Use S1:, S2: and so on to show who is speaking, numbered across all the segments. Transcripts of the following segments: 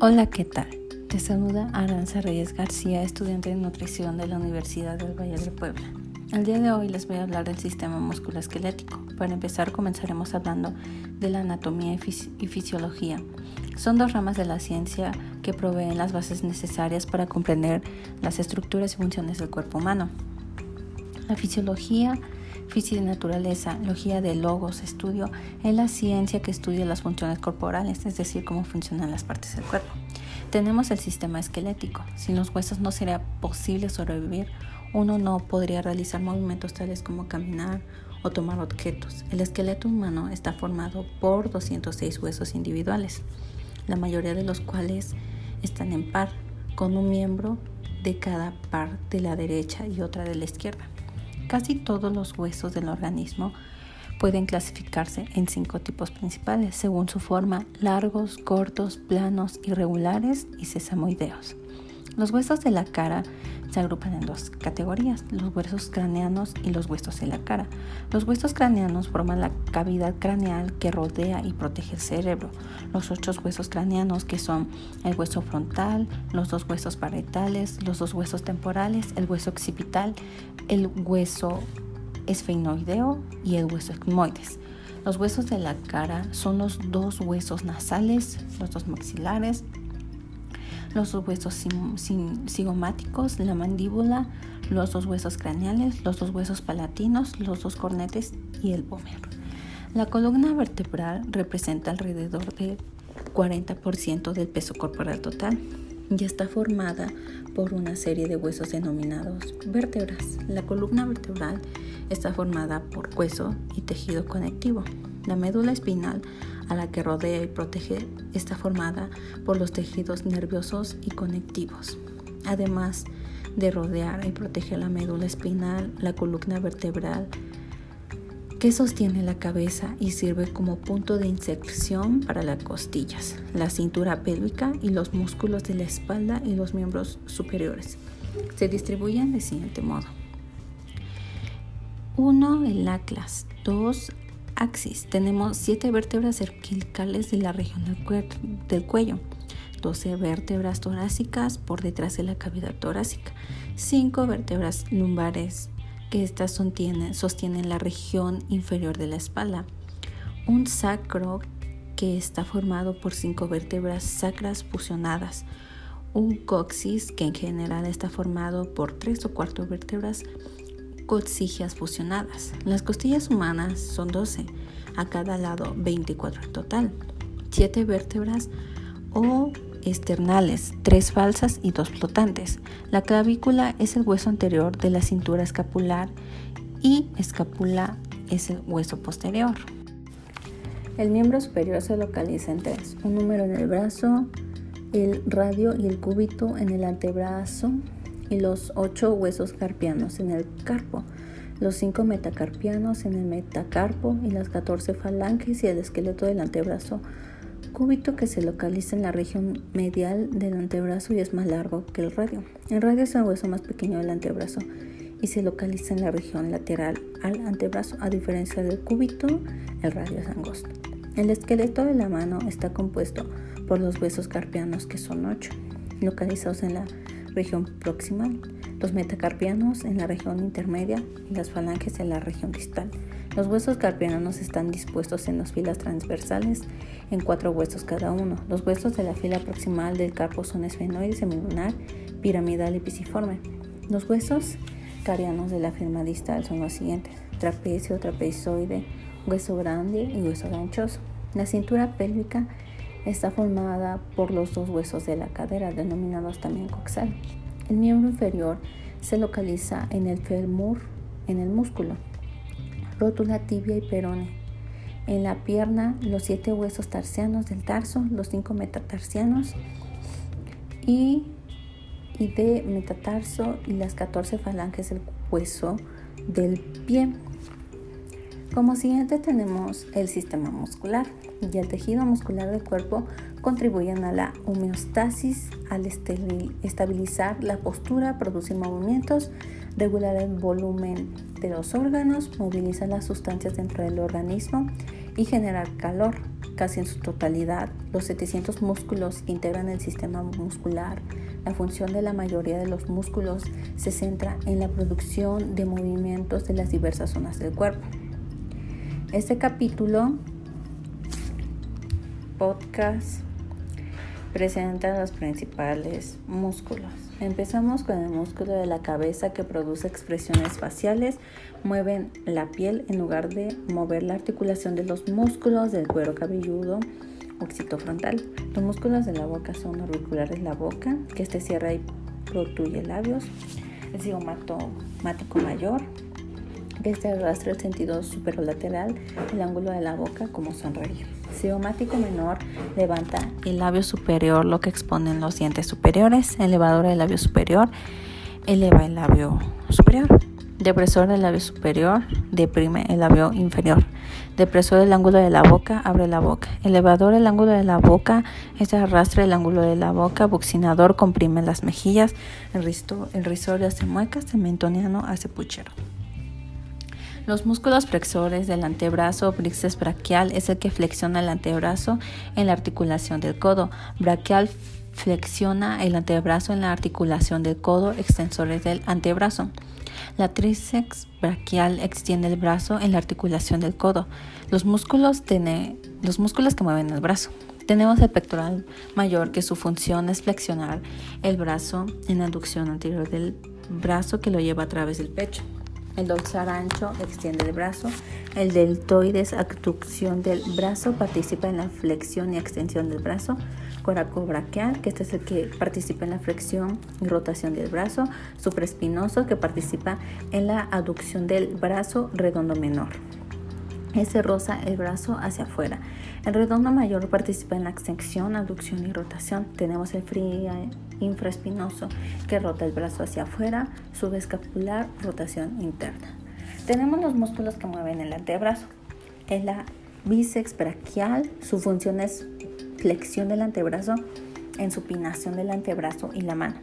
S1: Hola, ¿qué tal? Te saluda Aranza Reyes García, estudiante de nutrición de la Universidad del Valle de Puebla. El día de hoy les voy a hablar del sistema musculoesquelético. Para empezar, comenzaremos hablando de la anatomía y, y fisiología. Son dos ramas de la ciencia que proveen las bases necesarias para comprender las estructuras y funciones del cuerpo humano. La fisiología Física y naturaleza, logía de logos, estudio, es la ciencia que estudia las funciones corporales, es decir, cómo funcionan las partes del cuerpo. Tenemos el sistema esquelético. Sin los huesos no sería posible sobrevivir. Uno no podría realizar movimientos tales como caminar o tomar objetos. El esqueleto humano está formado por 206 huesos individuales, la mayoría de los cuales están en par, con un miembro de cada par de la derecha y otra de la izquierda. Casi todos los huesos del organismo pueden clasificarse en cinco tipos principales según su forma, largos, cortos, planos, irregulares y sesamoideos. Los huesos de la cara se agrupan en dos categorías, los huesos craneanos y los huesos de la cara. Los huesos craneanos forman la cavidad craneal que rodea y protege el cerebro. Los ocho huesos craneanos que son el hueso frontal, los dos huesos parietales, los dos huesos temporales, el hueso occipital, el hueso esfenoideo y el hueso etmoides. Los huesos de la cara son los dos huesos nasales, los dos maxilares, los dos huesos cigomáticos, la mandíbula, los dos huesos craneales, los dos huesos palatinos, los dos cornetes y el pómero. La columna vertebral representa alrededor del 40% del peso corporal total y está formada por una serie de huesos denominados vértebras. La columna vertebral está formada por hueso y tejido conectivo. La médula espinal, a la que rodea y protege, está formada por los tejidos nerviosos y conectivos. Además de rodear y proteger la médula espinal, la columna vertebral que sostiene la cabeza y sirve como punto de inserción para las costillas, la cintura pélvica y los músculos de la espalda y los miembros superiores. Se distribuyen de siguiente modo. 1. El atlas. 2. Axis. Tenemos 7 vértebras cervicales de la región del, cuello. 12 vértebras torácicas por detrás de la cavidad torácica. 5 vértebras lumbares que estas sostienen, la región inferior de la espalda. Un sacro que está formado por cinco vértebras sacras fusionadas. Un coxis que en general está formado por tres o cuatro vértebras coxigias fusionadas. Las costillas humanas son 12, a cada lado 24 en total. Siete vértebras o externales, tres falsas y dos flotantes. La clavícula es el hueso anterior de la cintura escapular y escápula es el hueso posterior. El miembro superior se localiza en tres, un número en el brazo, el radio y el cúbito en el antebrazo y los ocho huesos carpianos en el carpo, los cinco metacarpianos en el metacarpo y las catorce falanges y el esqueleto del antebrazo cúbito que se localiza en la región medial del antebrazo y es más largo que el radio. El radio es el hueso más pequeño del antebrazo y se localiza en la región lateral al antebrazo. A diferencia del cúbito, el radio es angosto. El esqueleto de la mano está compuesto por los huesos carpianos, que son ocho, localizados en la región proximal, los metacarpianos en la región intermedia y las falanges en la región distal. Los huesos carpianos están dispuestos en las filas transversales en cuatro huesos cada uno. Los huesos de la fila proximal del carpo son esfenoide, semilunar, piramidal y pisiforme. Los huesos carianos de la firma distal son los siguientes: trapecio, trapezoide, hueso grande y hueso ganchoso. La cintura pélvica está formada por los dos huesos de la cadera, denominados también coxal. El miembro inferior se localiza en el fémur, en el músculo rótula, tibia y perone. En la pierna, los siete huesos tarsianos del tarso, los cinco metatarsianos y de metatarso y las 14 falanges del hueso del pie. Como siguiente tenemos el sistema muscular y el tejido muscular del cuerpo contribuyen a la homeostasis al estabilizar la postura, producir movimientos, regular el volumen de los órganos, movilizar las sustancias dentro del organismo y generar calor, casi en su totalidad, los 700 músculos integran el sistema muscular, la función de la mayoría de los músculos se centra en la producción de movimientos de las diversas zonas del cuerpo. Este capítulo, podcast, presenta los principales músculos. Empezamos con el músculo de la cabeza que produce expresiones faciales, mueven la piel en lugar de mover la articulación de los músculos del cuero cabelludo occipitofrontal. Los músculos de la boca son auriculares la boca, que este cierra y protruye labios. El cigomático mayor, este arrastra el sentido superolateral, el ángulo de la boca como sonreír. Cigomático menor levanta el labio superior, lo que exponen los dientes superiores. Elevador del labio superior eleva el labio superior. Depresor del labio superior deprime el labio inferior. Depresor del ángulo de la boca abre la boca. Elevador el ángulo de la boca este arrastra el ángulo de la boca. Buxinador comprime las mejillas. El, risor hace muecas. El hace puchero. Los músculos flexores del antebrazo, bíceps braquial es el que flexiona el antebrazo en la articulación del codo. Braquial flexiona el antebrazo en la articulación del codo, extensores del antebrazo. La tríceps braquial extiende el brazo en la articulación del codo. Los músculos, los músculos que mueven el brazo. Tenemos el pectoral mayor que su función es flexionar el brazo en la aducción anterior del brazo que lo lleva a través del pecho. El dorsal ancho extiende el brazo. El deltoides, abducción del brazo, participa en la flexión y extensión del brazo. Coracobraquial, que este es el que participa en la flexión y rotación del brazo. Supraespinoso, que participa en la aducción del brazo redondo menor. Ese rosa el brazo hacia afuera. El redondo mayor participa en la extensión, aducción y rotación. Tenemos el fría infraespinoso que rota el brazo hacia afuera, subescapular, rotación interna. Tenemos los músculos que mueven el antebrazo. Es la bíceps braquial, su función es flexión del antebrazo en supinación del antebrazo y la mano.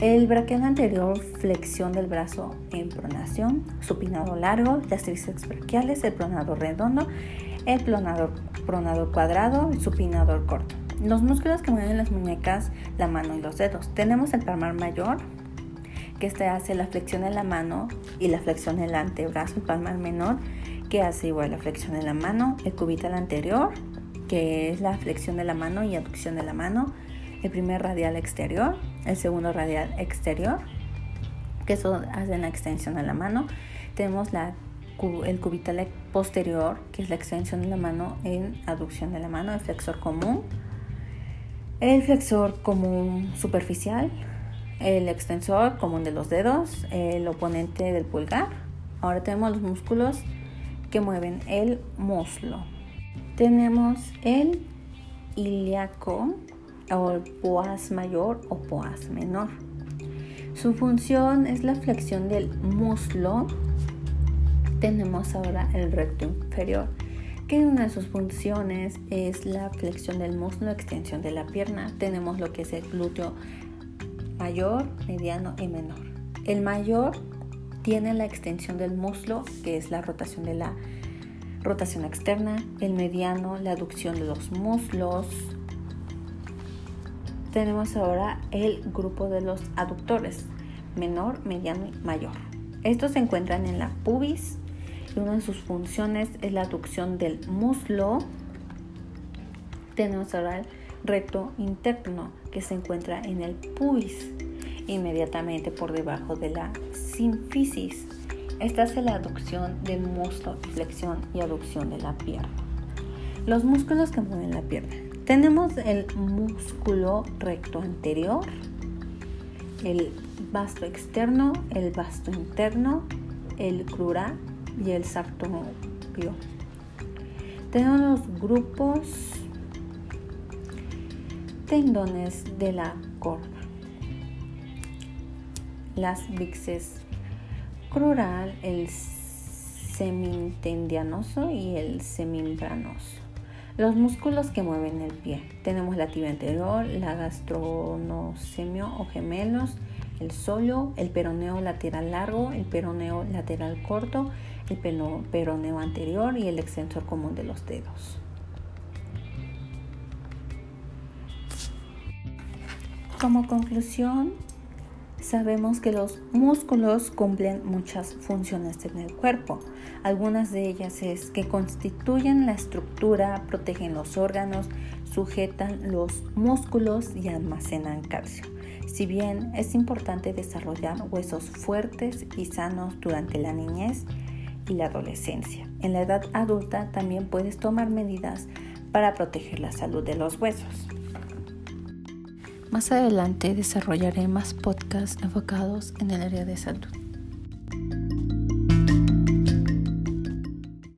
S1: El braquial anterior, flexión del brazo en pronación, supinado largo, las tríceps braquiales, el pronador redondo, el pronador, pronador cuadrado, el supinador corto. Los músculos que mueven las muñecas, la mano y los dedos. Tenemos el palmar mayor, que este hace la flexión de la mano y la flexión del antebrazo, el palmar menor, que hace igual la flexión de la mano, el cubital anterior, que es la flexión de la mano y aducción de la mano, el primer radial exterior, el segundo radial exterior, que eso hace la extensión de la mano. Tenemos el cubital posterior, que es la extensión de la mano en aducción de la mano, el flexor común, el flexor común superficial, el extensor común de los dedos, el oponente del pulgar. Ahora tenemos los músculos que mueven el muslo. Tenemos el ilíaco o el poas mayor o poas menor. Su función es la flexión del muslo. Tenemos ahora el recto inferior que una de sus funciones es la flexión del muslo, extensión de la pierna. Tenemos lo que es el glúteo mayor, mediano y menor. El mayor tiene la extensión del muslo, que es la rotación de la rotación externa. El mediano, la aducción de los muslos. Tenemos ahora el grupo de los aductores, menor, mediano y mayor. Estos se encuentran en la pubis, una de sus funciones es la aducción del muslo. Tenemos ahora el recto interno que se encuentra en el pubis, inmediatamente por debajo de la sínfisis. Esta es la aducción del muslo, flexión y aducción de la pierna. Los músculos que mueven la pierna. Tenemos el músculo recto anterior, el vasto externo, el vasto interno, el crural y el sartopio. Tenemos los grupos tendones de la corva, las vixes crural, el semintendianoso y el semimbranoso. Los músculos que mueven el pie. Tenemos la tibia anterior, la gastronosemio o gemelos, el solio, el peroneo lateral largo, el peroneo lateral corto, el peroneo anterior y el extensor común de los dedos. Como conclusión, sabemos que los músculos cumplen muchas funciones en el cuerpo. Algunas de ellas es que constituyen la estructura, protegen los órganos, sujetan los músculos y almacenan calcio. Si bien es importante desarrollar huesos fuertes y sanos durante la niñez y la adolescencia, en la edad adulta también puedes tomar medidas para proteger la salud de los huesos. Más adelante desarrollaré más podcasts enfocados en el área de salud.